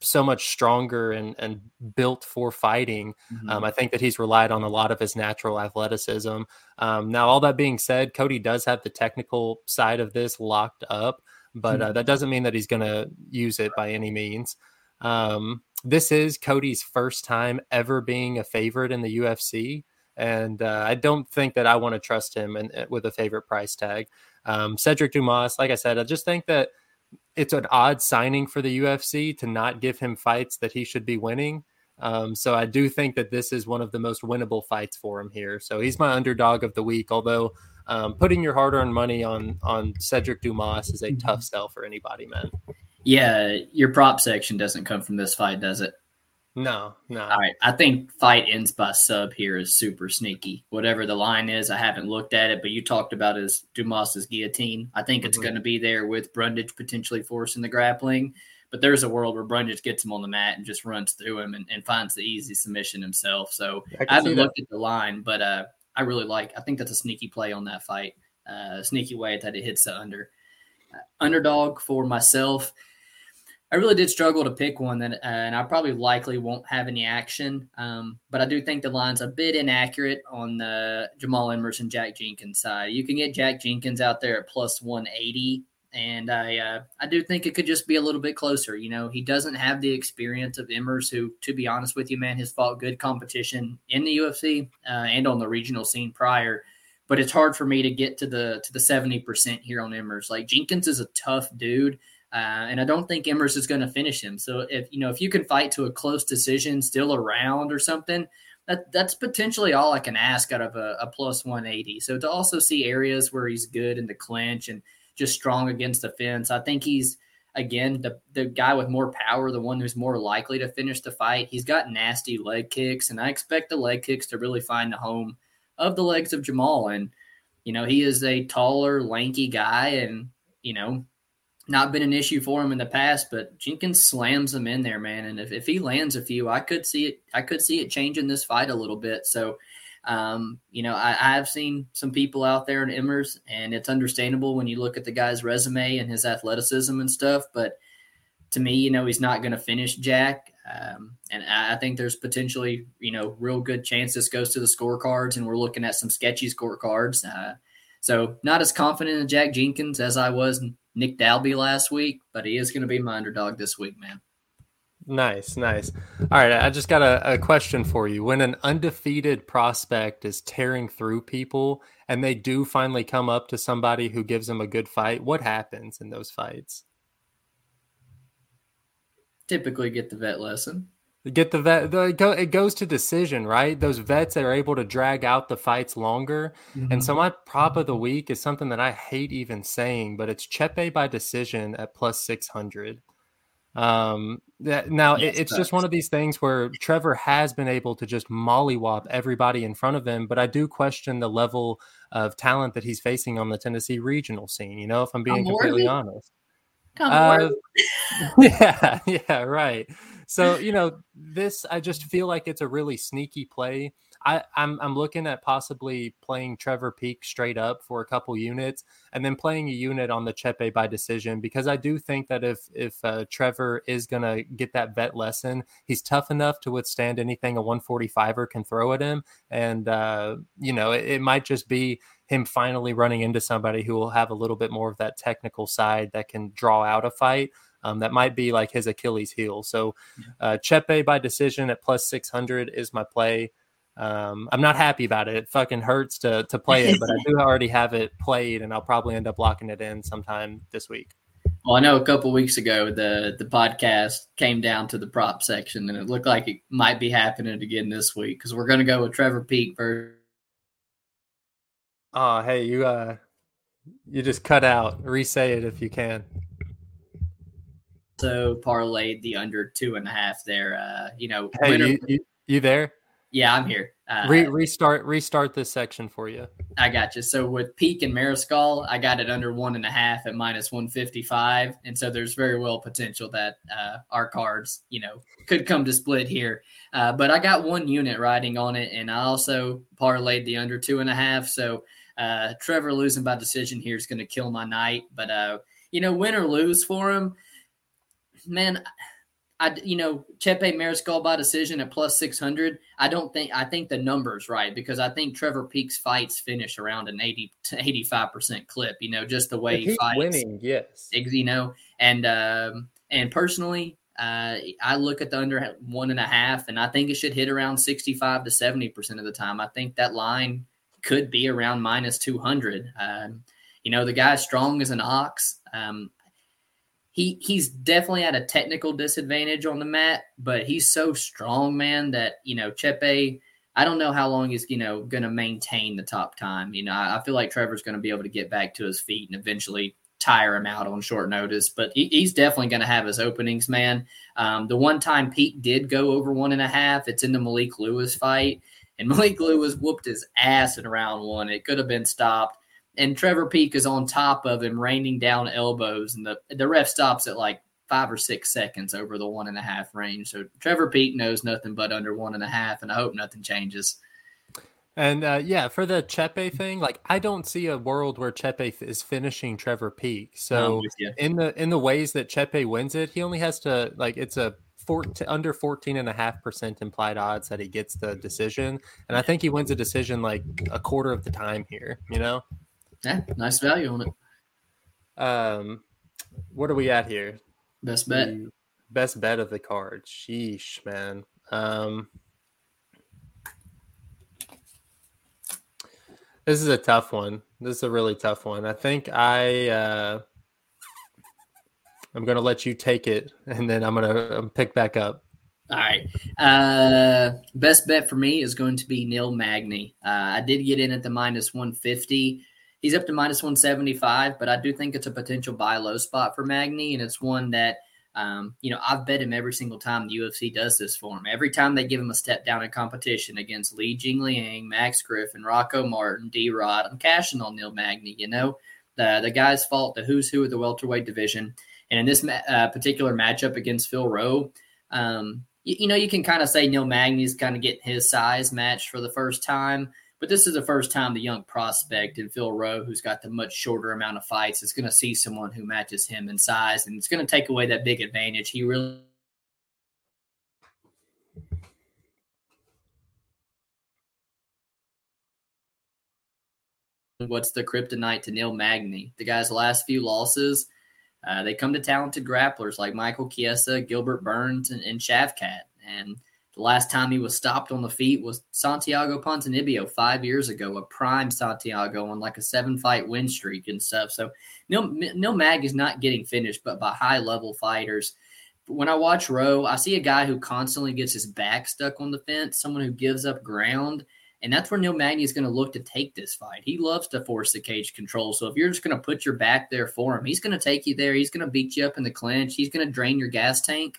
so much stronger and, and built for fighting. Mm-hmm. Um, I think that he's relied on a lot of his natural athleticism. Um, now, all that being said, Cody does have the technical side of this locked up, but mm-hmm. uh, that doesn't mean that he's going to use it by any means. Um, this is Cody's first time ever being a favorite in the UFC and uh, I don't think that I want to trust him and uh, with a favorite price tag. Um, Sedriques Dumas, like I said, I just think that it's an odd signing for the UFC to not give him fights that he should be winning. Um, so I do think that this is one of the most winnable fights for him here. So he's my underdog of the week. Although um, putting your hard-earned money on on Sedriques Dumas is a mm-hmm. tough sell for anybody, man. Yeah, your prop section doesn't come from this fight, does it? No, no. All right. I think fight ends by sub here is super sneaky. Whatever the line is, I haven't looked at it, but you talked about his Dumas's guillotine. I think it's mm-hmm. going to be there with Brundage potentially forcing the grappling. But there's a world where Brundage gets him on the mat and just runs through him and, and finds the easy submission himself. So I, I haven't looked at the line, but uh, I really like. I think that's a sneaky play on that fight. Uh, sneaky way that it hits the under. Uh, underdog for myself. I really did struggle to pick one that, uh, and I probably likely won't have any action. Um, but I do think the line's a bit inaccurate on the Jamall Emmers and Jack Jenkins side. You can get Jack Jenkins out there at plus 180, and I uh, I do think it could just be a little bit closer. You know, he doesn't have the experience of Emmers, who, to be honest with you, man, has fought good competition in the UFC uh, and on the regional scene prior. But it's hard for me to get to the to the 70% here on Emmers. Like Jenkins is a tough dude uh, and I don't think Emmers is going to finish him. So if you know if you can fight to a close decision, still around or something, that that's potentially all I can ask out of a, a plus 180. So to also see areas where he's good in the clinch and just strong against the fence, I think he's again the the guy with more power, the one who's more likely to finish the fight. He's got nasty leg kicks, and I expect the leg kicks to really find the home of the legs of Jamall. And you know he is a taller, lanky guy, and you know not been an issue for him in the past, but Jenkins slams him in there, man. And if, if he lands a few, I could see it. I could see it changing this fight a little bit. So, um, you know, I, have seen some people out there in Emmers, and it's understandable when you look at the guy's resume and his athleticism and stuff. But to me, you know, he's not going to finish Jack. Um, and I, I think there's potentially, you know, real good chance this goes to the scorecards, and we're looking at some sketchy scorecards. Uh, so not as confident in Jack Jenkins as I was Nick Dalby last week, but he is going to be my underdog this week, man. Nice, nice. All right, I just got a, a, question for you. When an undefeated prospect is tearing through people and they do finally come up to somebody who gives them a good fight, what happens in those fights? Typically get the vet lesson get the vet the, it goes to decision right? Those vets that are able to drag out the fights longer. Mm-hmm. and so my prop of the week is something that i hate even saying but it's chepe by decision at plus 600 um that, now yes, it, it's just one of these things where trevor has been able to just mollywop everybody in front of him but i do question the level of talent that he's facing on the tennessee regional scene you know if i'm being completely honest. Uh, [LAUGHS] yeah yeah right so you know this i just feel like it's a really sneaky play I, I'm I'm looking at possibly playing Trevor Peek straight up for a couple units, and then playing a unit on the Chepe by decision because I do think that if if uh, Trevor is gonna get that vet lesson, he's tough enough to withstand anything a 145er can throw at him, and uh, you know it, it might just be him finally running into somebody who will have a little bit more of that technical side that can draw out a fight. Um, that might be like his Achilles heel. So, uh, Chepe by decision at plus 600 is my play. Um, I'm not happy about it. It fucking hurts to to play it, but I [LAUGHS] do already have it played, and I'll probably end up locking it in sometime this week. Well, I know a couple weeks ago the the podcast came down to the prop section, and it looked like it might be happening again this week because we're going to go with Trevor Peek versus. Oh, hey, you uh, you just cut out. Resay it if you can also parlayed the under two and a half there. Uh, you know, hey, winner- you, you, you, there? Yeah, I'm here. Uh, Re- restart restart this section for you. I got you. So with Peek and Mariscal, I got it under one and a half at minus 155. And so there's very well potential that uh, our cards, you know, could come to split here. Uh, but I got one unit riding on it, and I also parlayed the under two and a half. So uh, Trevor losing by decision here is going to kill my night. But, uh, you know, win or lose for him, man, I you know Chepe Mariscal by decision at plus six hundred. I don't think I think the numbers right because I think Trevor Peek's fights finish around an eighty to eighty five percent clip. You know, just the way he fights, winning, yes. You know, and um, and personally, uh, I look at the under one and a half, and I think it should hit around sixty five to seventy percent of the time. I think that line could be around minus two hundred. Um, you know, the guy's strong as an ox. Um, he he's definitely at a technical disadvantage on the mat, but he's so strong, man, that you know Chepe. I don't know how long he's you know going to maintain the top time. You know, I, I feel like Trevor's going to be able to get back to his feet and eventually tire him out on short notice. But he, he's definitely going to have his openings, man. Um, the one time Peek did go over one and a half. It's in the Malik Lewis fight, and [LAUGHS] Malik Lewis whooped his ass in round one. It could have been stopped and Trevor Peek is on top of him, raining down elbows, and the the ref stops at like five or six seconds over the one and a half range. So Trevor Peek knows nothing but under one and a half, and I hope nothing changes. And uh, yeah, for the Chepe thing, like I don't see a world where Chepe is finishing Trevor Peek. So in the in the ways that Chepe wins it, he only has to like it's a 14, under 14 and a half percent implied odds that he gets the decision. And I think he wins a decision like a quarter of the time here, you know? Yeah, nice value on it. Um, what are we at here? Best bet. The best bet of the card. Sheesh, man. Um, this is a tough one. This is a really tough one. I think I uh, I'm gonna let you take it, and then I'm gonna um, pick back up. All right. Uh, best bet for me is going to be Neil Magny. Uh, I did get in at the minus 150. He's up to minus 175, but I do think it's a potential buy low spot for Magny, and it's one that um, you know, I've bet him every single time the UFC does this for him. Every time they give him a step down in competition against Li Jingliang, Max Griffin, Rocco Martin, D Rod, I'm cashing on Neil Magny. You know, the the guy's fault, the who's who of the welterweight division, and in this uh, particular matchup against Phil Rowe, um, you, you know, you can kind of say Neil Magny's kind of getting his size matched for the first time. But this is the first time the young prospect in Phil Rowe, who's got the much shorter amount of fights, is going to see someone who matches him in size, and it's going to take away that big advantage. He really. What's the kryptonite to Neil Magny? The guy's last few losses, uh, they come to talented grapplers like Michael Chiesa, Gilbert Burns, and, and Shavkat. And the last time he was stopped on the feet was Santiago Ponzinibbio five years ago, a prime Santiago on like a seven fight win streak and stuff. So Neil, Neil Mag is not getting finished, but by high level fighters. When I watch Rowe, I see a guy who constantly gets his back stuck on the fence, someone who gives up ground. And that's where Neil Magny is going to look to take this fight. He loves to force the cage control. So if you're just going to put your back there for him, he's going to take you there. He's going to beat you up in the clinch. He's going to drain your gas tank.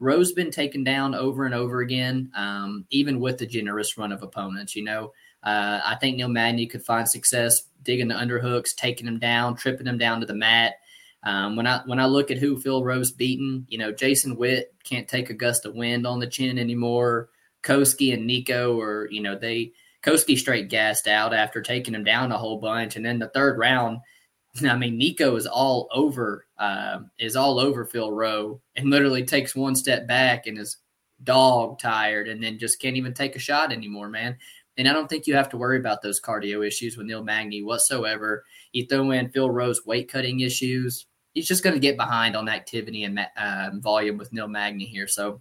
Rowe's been taken down over and over again, um, even with the generous run of opponents. You know, uh, I think Neil Magny could find success digging the underhooks, taking him down, tripping him down to the mat. Um, when I when I look at who Phil Rowe's beaten, you know, Jason Witt can't take a gust of wind on the chin anymore. Koski and Niko are, you know, they Koski straight gassed out after taking him down a whole bunch, and then the third round [LAUGHS] I mean, Niko is all over uh, is all over Phil Rowe and literally takes one step back and is dog tired and then just can't even take a shot anymore, man. And I don't think you have to worry about those cardio issues with Neil Magny whatsoever. You throw in Phil Rowe's weight cutting issues, he's just going to get behind on activity and uh, volume with Neil Magny here. So,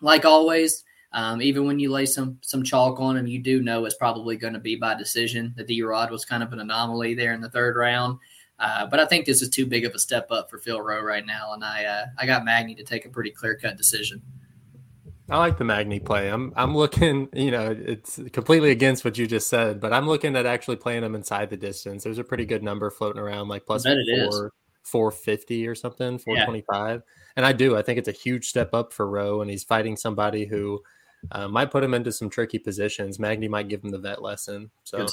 like always, um, even when you lay some some chalk on him, you do know it's probably going to be by decision. The D Rod was kind of an anomaly there in the third round. Uh, but I think this is too big of a step up for Phil Rowe right now, and I uh, I got Magny to take a pretty clear cut decision. I like the Magny play. I'm I'm looking, you know, it's completely against what you just said, but I'm looking at actually playing him inside the distance. There's a pretty good number floating around, like plus four, 450 or something, 425. Yeah. And I do. I think it's a huge step up for Rowe, and he's fighting somebody who uh, might put him into some tricky positions. Magny might give him the vet lesson. So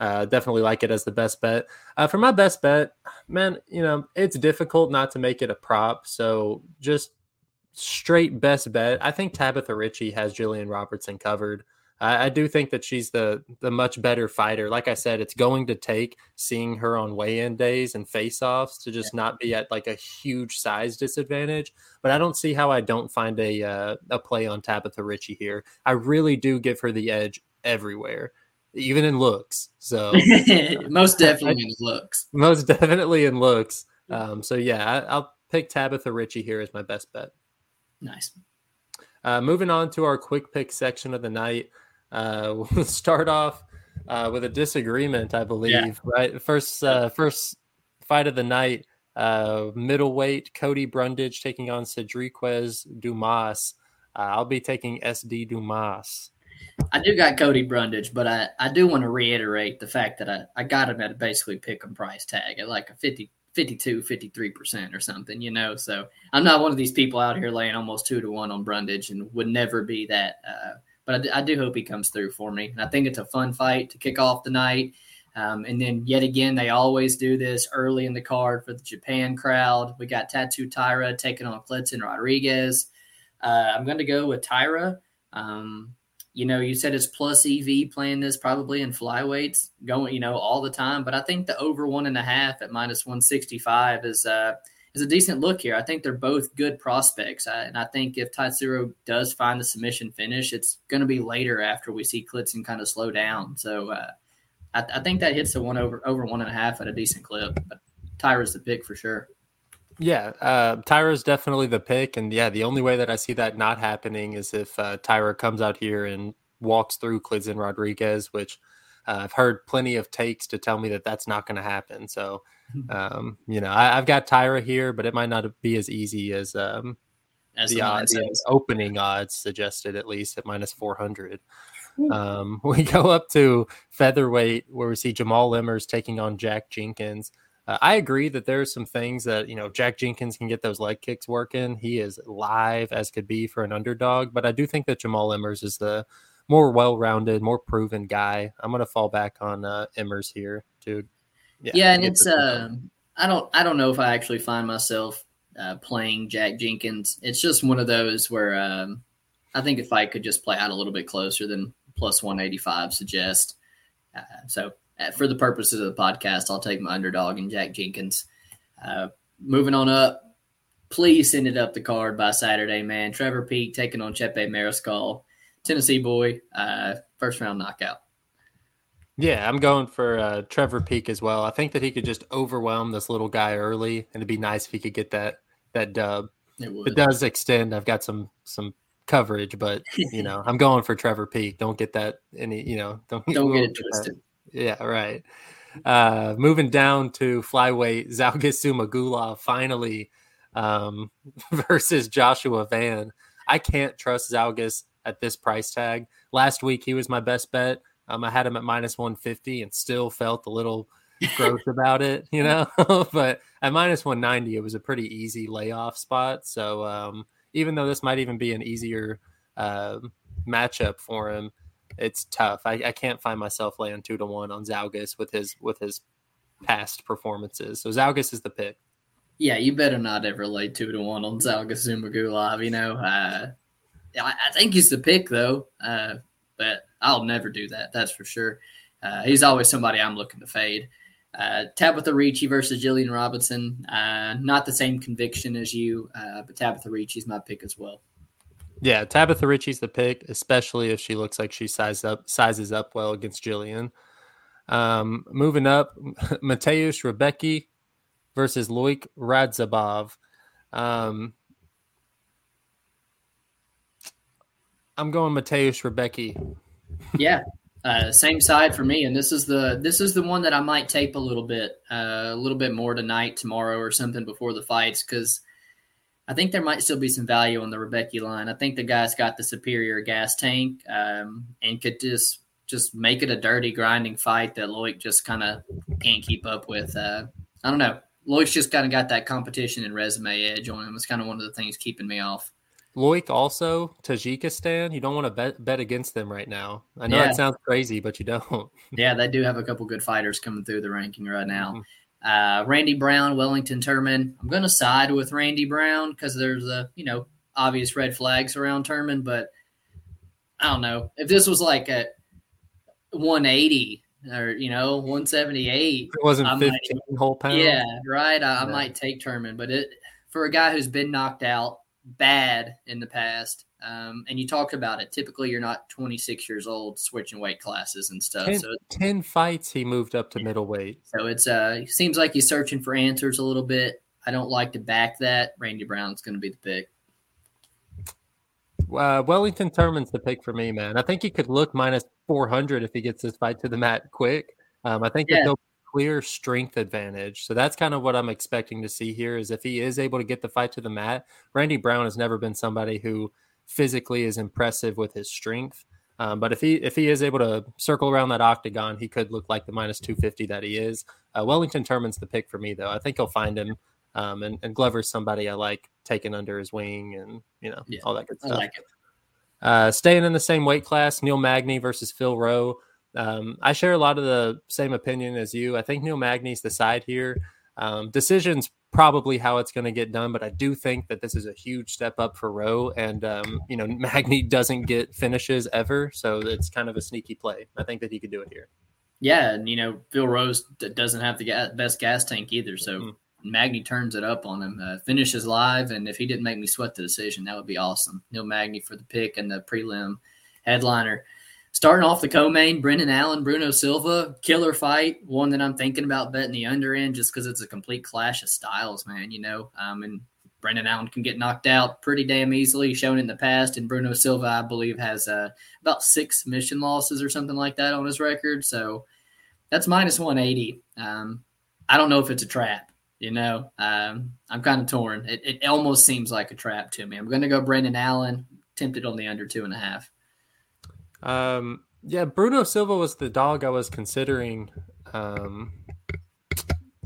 uh, definitely like it as the best bet. Uh, for my best bet, man, you know, it's difficult not to make it a prop. So just straight best bet. I think Tabitha Ricci has Gillian Robertson covered. I, I do think that she's the the much better fighter. Like I said, it's going to take seeing her on weigh-in days and face-offs to just yeah. not be at like a huge size disadvantage. But I don't see how I don't find a uh, a play on Tabitha Ricci here. I really do give her the edge everywhere even in looks. So [LAUGHS] most definitely in looks. Most definitely in looks. [LAUGHS] Um, so yeah, I, will pick Tabitha Ricci here as my best bet. Nice. Uh, moving on to our quick pick section of the night. Uh, [LAUGHS] we'll start off uh, with a disagreement, I believe. Yeah. Right, first uh, first fight of the night. Uh, middleweight Cody Brundage taking on Sedriques Dumas. Uh, I'll be taking SD Dumas. I do got Cody Brundage, but I, I do want to reiterate the fact that I, I got him at a basically pick him price tag at like a 50, 52, 53% or something, you know. So I'm not one of these people out here laying almost two to one on Brundage and would never be that. Uh, but I, I, do hope he comes through for me. And I think it's a fun fight to kick off the night. Um, and then yet again, they always do this early in the card for the Japan crowd. We got Tatsuro Taira taking on Kleydson Rodrigues. Uh, I'm going to go with Taira. Um, you know, you said it's plus EV playing this probably in flyweights going, you know, all the time. But I think the over one and a half at minus 165 is uh, is a decent look here. I think they're both good prospects. I, and I think if Tatsuro does find the submission finish, it's going to be later after we see Kleydson kind of slow down. So uh, I, I, think that hits the one over over one and a half at a decent clip. But Taira's the pick for sure. Yeah, uh, Taira's definitely the pick, and yeah, the only way that I see that not happening is if uh, Taira comes out here and walks through Kleydson Rodrigues, which uh, I've heard plenty of takes to tell me that that's not going to happen. So, [LAUGHS] um, you know, I, have got Taira here, but it might not be as easy as um, as the, the odds, the opening odds suggested, at least at minus four hundred. Um, [LAUGHS] we go up to featherweight where we see Jamall Emmers taking on Jack Jenkins. Uh, I agree that there's some things that you know Jack Jenkins can get those leg kicks working. He is live as could be for an underdog, but I do think that Jamall Emmers is the more well-rounded, more proven guy. I'm going to fall back on uh, Emmers here, dude. Yeah, yeah and it's uh, I don't I don't know if I actually find myself uh, playing Jack Jenkins. It's just one of those where um, I think if I could just play out a little bit closer than plus 185 suggest. Uh, so for the purposes of the podcast, I'll take my underdog and Jack Jenkins. Uh, moving on up, please send it up the card by Saturday, man. Trevor Peek taking on Chepe Mariscal, Tennessee boy, uh, first round knockout. Yeah, I'm going for uh, Trevor Peek as well. I think that he could just overwhelm this little guy early, and it'd be nice if he could get that that dub. It, it does extend. I've got some some coverage, but you know, I'm going for Trevor Peek. Don't get that any, you know, don't, don't get it [LAUGHS] twisted. Yeah, right. Uh, moving down to flyweight, [LAUGHS] Zhalgas Zhumagulov finally um, [LAUGHS] versus Joshua Van. I can't trust Zhalgas at this price tag. Last week he was my best bet. Um, I had him at minus 150 and still felt a little gross [LAUGHS] about it, you know. but at minus 190, it was a pretty easy layoff spot. So um, even though this might even be an easier uh, matchup for him, it's tough. I, I can't find myself laying two to one on Zhalgas with his with his past performances. So Zhalgas is the pick. Yeah, you better not ever lay two to one on Zhalgas Zhumagulov. You know, uh, I, I, think he's the pick though, uh, but I'll never do that. That's for sure. Uh, he's always somebody I'm looking to fade. Uh, Tabatha Ricci versus Gillian Robinson. Uh, not the same conviction as you, uh, but Tabitha Ricci is my pick as well. Yeah, Tabitha Ricci's the pick, especially if she looks like she sizes up sizes up well against Gillian. Um, moving up, [LAUGHS] Mateusz Rebecki versus Loik Radzhabov. Um, I'm going Mateusz Rebecki. Yeah, uh, same side for me, and this is the this is the one that I might tape a little bit, uh, a little bit more tonight, tomorrow, or something before the fights because I think there might still be some value on the Rebecki line. I think the guy's got the superior gas tank um, and could just just make it a dirty, grinding fight that Loik just kind of can't keep up with. Uh, I don't know. Loik's just kind of got that competition and resume edge on him. It's kind of one of the things keeping me off. Loik also Tajikistan. You don't want to bet bet against them right now. I know yeah. it sounds crazy, but you don't. [LAUGHS] yeah, they do have a couple good fighters coming through the ranking right now. Uh, Randy Brown, Wellington Turman. I'm going to side with Randy Brown because there's a you know obvious red flags around Turman, but I don't know if this was like a 180 or you know 178. It wasn't 15 might, whole pounds. Yeah, right. I, I might take Turman, but it for a guy who's been knocked out bad in the past. Um, and you talked about it. Typically, you're not 26 years old switching weight classes and stuff. Ten, so 10 fights, he moved up to middleweight. So it's uh, it seems like he's searching for answers a little bit. I don't like to back that. Randy Brown's going to be the pick. Uh, Wellington Turman's the pick for me, man. I think he could look minus 400 if he gets this fight to the mat quick. Um, I think yeah. he'll clear strength advantage. So that's kind of what I'm expecting to see here is if he is able to get the fight to the mat. Randy Brown has never been somebody who physically is impressive with his strength. Um, but if he if he is able to circle around that octagon, he could look like the minus 250 that he is. Uh, Wellington Turman's the pick for me, though. I think he'll find him. Um, and, and Glover's somebody I like taking under his wing and, you know, yeah, all that good stuff. I like it. Uh, staying in the same weight class, Neil Magny versus Phil Rowe. Um, I share a lot of the same opinion as you. I think Neil Magny's the side here. Um, decision's probably how it's going to get done. But I do think that this is a huge step up for Rowe, and um, you know [LAUGHS] Magny doesn't get finishes ever, so it's kind of a sneaky play. I think that he could do it here. Yeah, and you know Phil Rose doesn't have the gas, best gas tank either, so mm-hmm. Magny turns it up on him. Uh, finishes live, and if he didn't make me sweat the decision, that would be awesome. Neil Magny for the pick and the prelim headliner. Starting off the co-main, Brendan Allen, Bruno Silva, killer fight. One that I'm thinking about betting the under in just because it's a complete clash of styles, man. You know, um, and Brendan Allen can get knocked out pretty damn easily, shown in the past. And Bruno Silva, I believe, has uh, about six mission losses or something like that on his record. So that's minus 180. Um, I don't know if it's a trap. You know, um, I'm kind of torn. It, it almost seems like a trap to me. I'm going to go Brendan Allen, tempted on the under two and a half. Um, yeah, Bruno Silva was the dog I was considering. Um,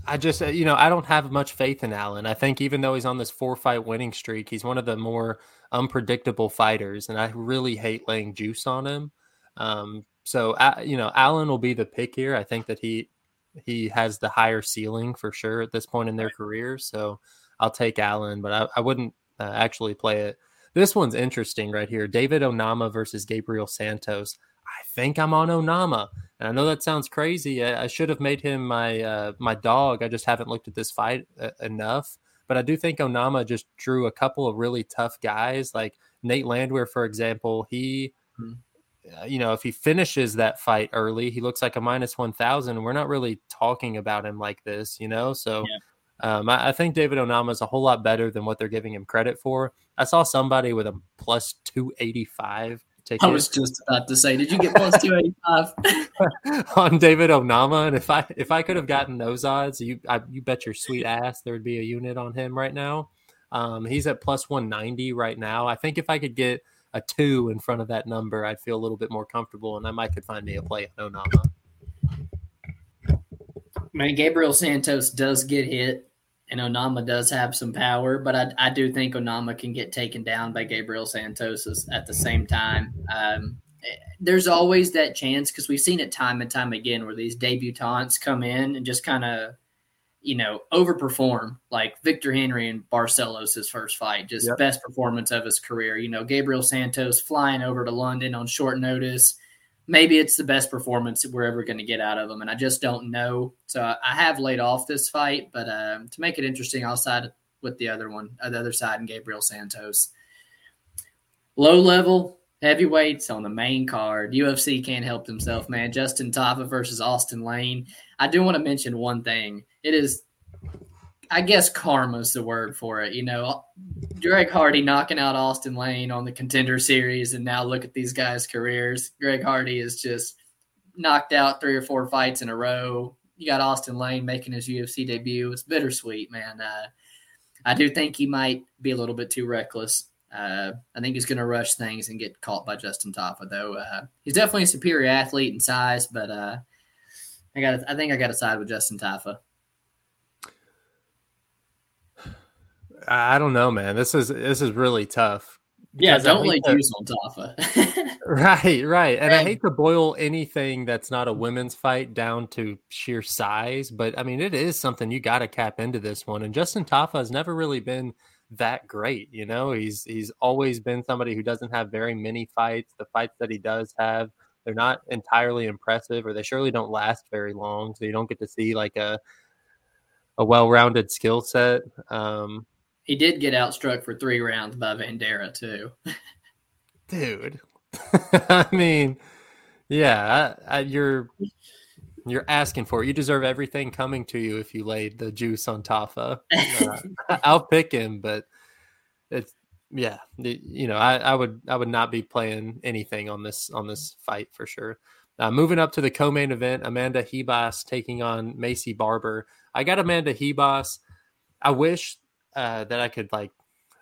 I just, you know, I don't have much faith in Allen. I think even though he's on this four fight winning streak, he's one of the more unpredictable fighters, and I really hate laying juice on him. Um, so, uh, you know, Allen will be the pick here. I think that he he has the higher ceiling for sure at this point in their careers. So, I'll take Allen, but I, I wouldn't uh, actually play it. This one's interesting right here. David Onama versus Gabriel Santos. I think I'm on Onama. And I know that sounds crazy. I, I should have made him my uh, my dog. I just haven't looked at this fight uh, enough. But I do think Onama just drew a couple of really tough guys, like Nate Landwehr, for example. He, mm-hmm. you know, if he finishes that fight early, he looks like a minus one thousand. We're not really talking about him like this, you know. So yeah. Um, I, I, think David Onama is a whole lot better than what they're giving him credit for. I saw somebody with a plus 285 ticket. I was just about to say, did you get plus 285 [LAUGHS] [LAUGHS] on David Onama? And if I if I could have gotten those odds, you I, you bet your sweet ass there would be a unit on him right now. Um, he's at plus 190 right now. I think if I could get a two in front of that number, I'd feel a little bit more comfortable, and I might could find me a play on Onama. Man, Gabriel Santos does get hit and Onama does have some power, but I, I do think Onama can get taken down by Gabriel Santos at the same time. Um, there's always that chance because we've seen it time and time again where these debutantes come in and just kind of, you know, overperform. Like Victor Henry and Barcelos, his first fight, just yep. best performance of his career. You know, Gabriel Santos flying over to London on short notice maybe it's the best performance that we're ever going to get out of them. And I just don't know. So I have laid off this fight, but um, to make it interesting, I'll side with the other one, uh, the other side, and Gabriel Santos. Low level heavyweights on the main card. UFC can't help themselves, man. Justin Tafa versus Austen Lane. I do want to mention one thing. It is I guess karma's the word for it. You know, Greg Hardy knocking out Austen Lane on the contender series, and now look at these guys' careers. Greg Hardy is just knocked out three or four fights in a row. You got Austen Lane making his UFC debut. It's bittersweet, man. Uh, I do think he might be a little bit too reckless. Uh, I think he's going to rush things and get caught by Justin Tafa, though. Uh, he's definitely a superior athlete in size, but uh, I got. I think I got to side with Justin Tafa. I don't know, man. This is this is really tough. Yeah, don't lay juice on Tafa. right, right. And I hate to boil anything that's not a women's fight down to sheer size, but I mean it is something you got to cap into this one. And Justin Tafa has never really been that great. You know, he's he's always been somebody who doesn't have very many fights. The fights that he does have, they're not entirely impressive, or they surely don't last very long. So you don't get to see like a a well-rounded skill set. Um, he did get outstruck for three rounds by Vanderaa too. Dude, [LAUGHS] I mean, yeah, I, I, you're you're asking for it. You deserve everything coming to you if you laid the juice on Tafa. Uh, [LAUGHS] I'll pick him, but it's yeah, you know, I, I would I would not be playing anything on this on this fight for sure. Uh, moving up to the co-main event, Amanda Ribas taking on Maycee Barber. I got Amanda Ribas. I wish uh, that I could like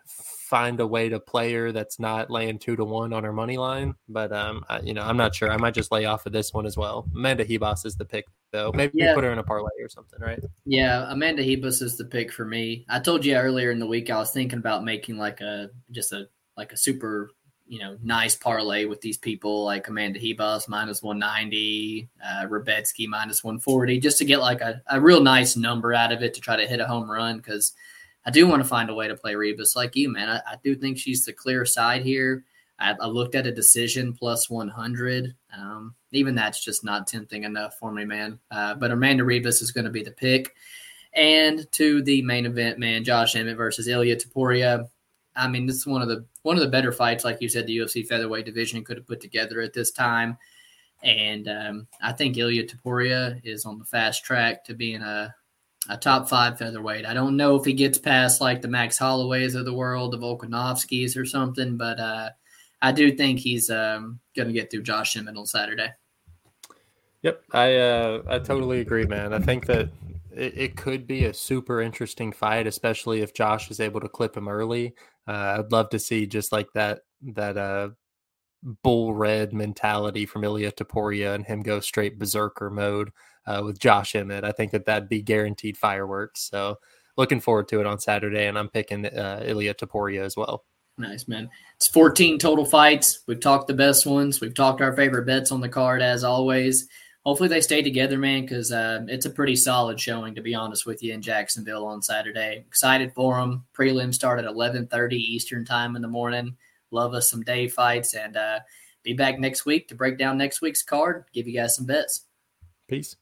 find a way to play her that's not laying two to one on her money line. But um, I, you know, I'm not sure. I might just lay off of this one as well. Amanda Ribas is the pick though. Maybe yeah. put her in a parlay or something, right? Yeah, Amanda Ribas is the pick for me. I told you earlier in the week I was thinking about making like a just a like a super you know, nice parlay with these people like Amanda Ribas minus 190, uh, Rebecki minus 140, just to get like a, a real nice number out of it to try to hit a home run. Cause I do want to find a way to play Ribas, like you, man. I, I do think she's the clear side here. I, I looked at a decision plus 100. Um, even that's just not tempting enough for me, man. Uh, but Amanda Ribas is going to be the pick. And to the main event, man, Josh Emmett versus Ilia Topuria. I mean, this is one of the one of the better fights, like you said, the UFC featherweight division could have put together at this time. And um, I think Ilia Topuria is on the fast track to being a, a top five featherweight. I don't know if he gets past like the Max Holloways of the world, the Volkanovskis or something, but uh, I do think he's um, going to get through Josh Emmett on Saturday. Yep, I uh, I totally agree, man. I think that it, it, could be a super interesting fight, especially if Josh is able to clip him early. Uh, I'd love to see just like that that uh, bull red mentality from Ilia Topuria and him go straight berserker mode uh, with Josh Emmett. I think that that'd be guaranteed fireworks. So looking forward to it on Saturday, and I'm picking uh, Ilia Topuria as well. Nice, man. It's 14 total fights. We've talked the best ones. We've talked our favorite bets on the card, as always hopefully they stay together, man, because uh, it's a pretty solid showing, to be honest with you, in Jacksonville on Saturday. Excited for them. Prelim start at 11:30 Eastern time in the morning. Love us some day fights, and uh, be back next week to break down next week's card. Give you guys some bets. Peace.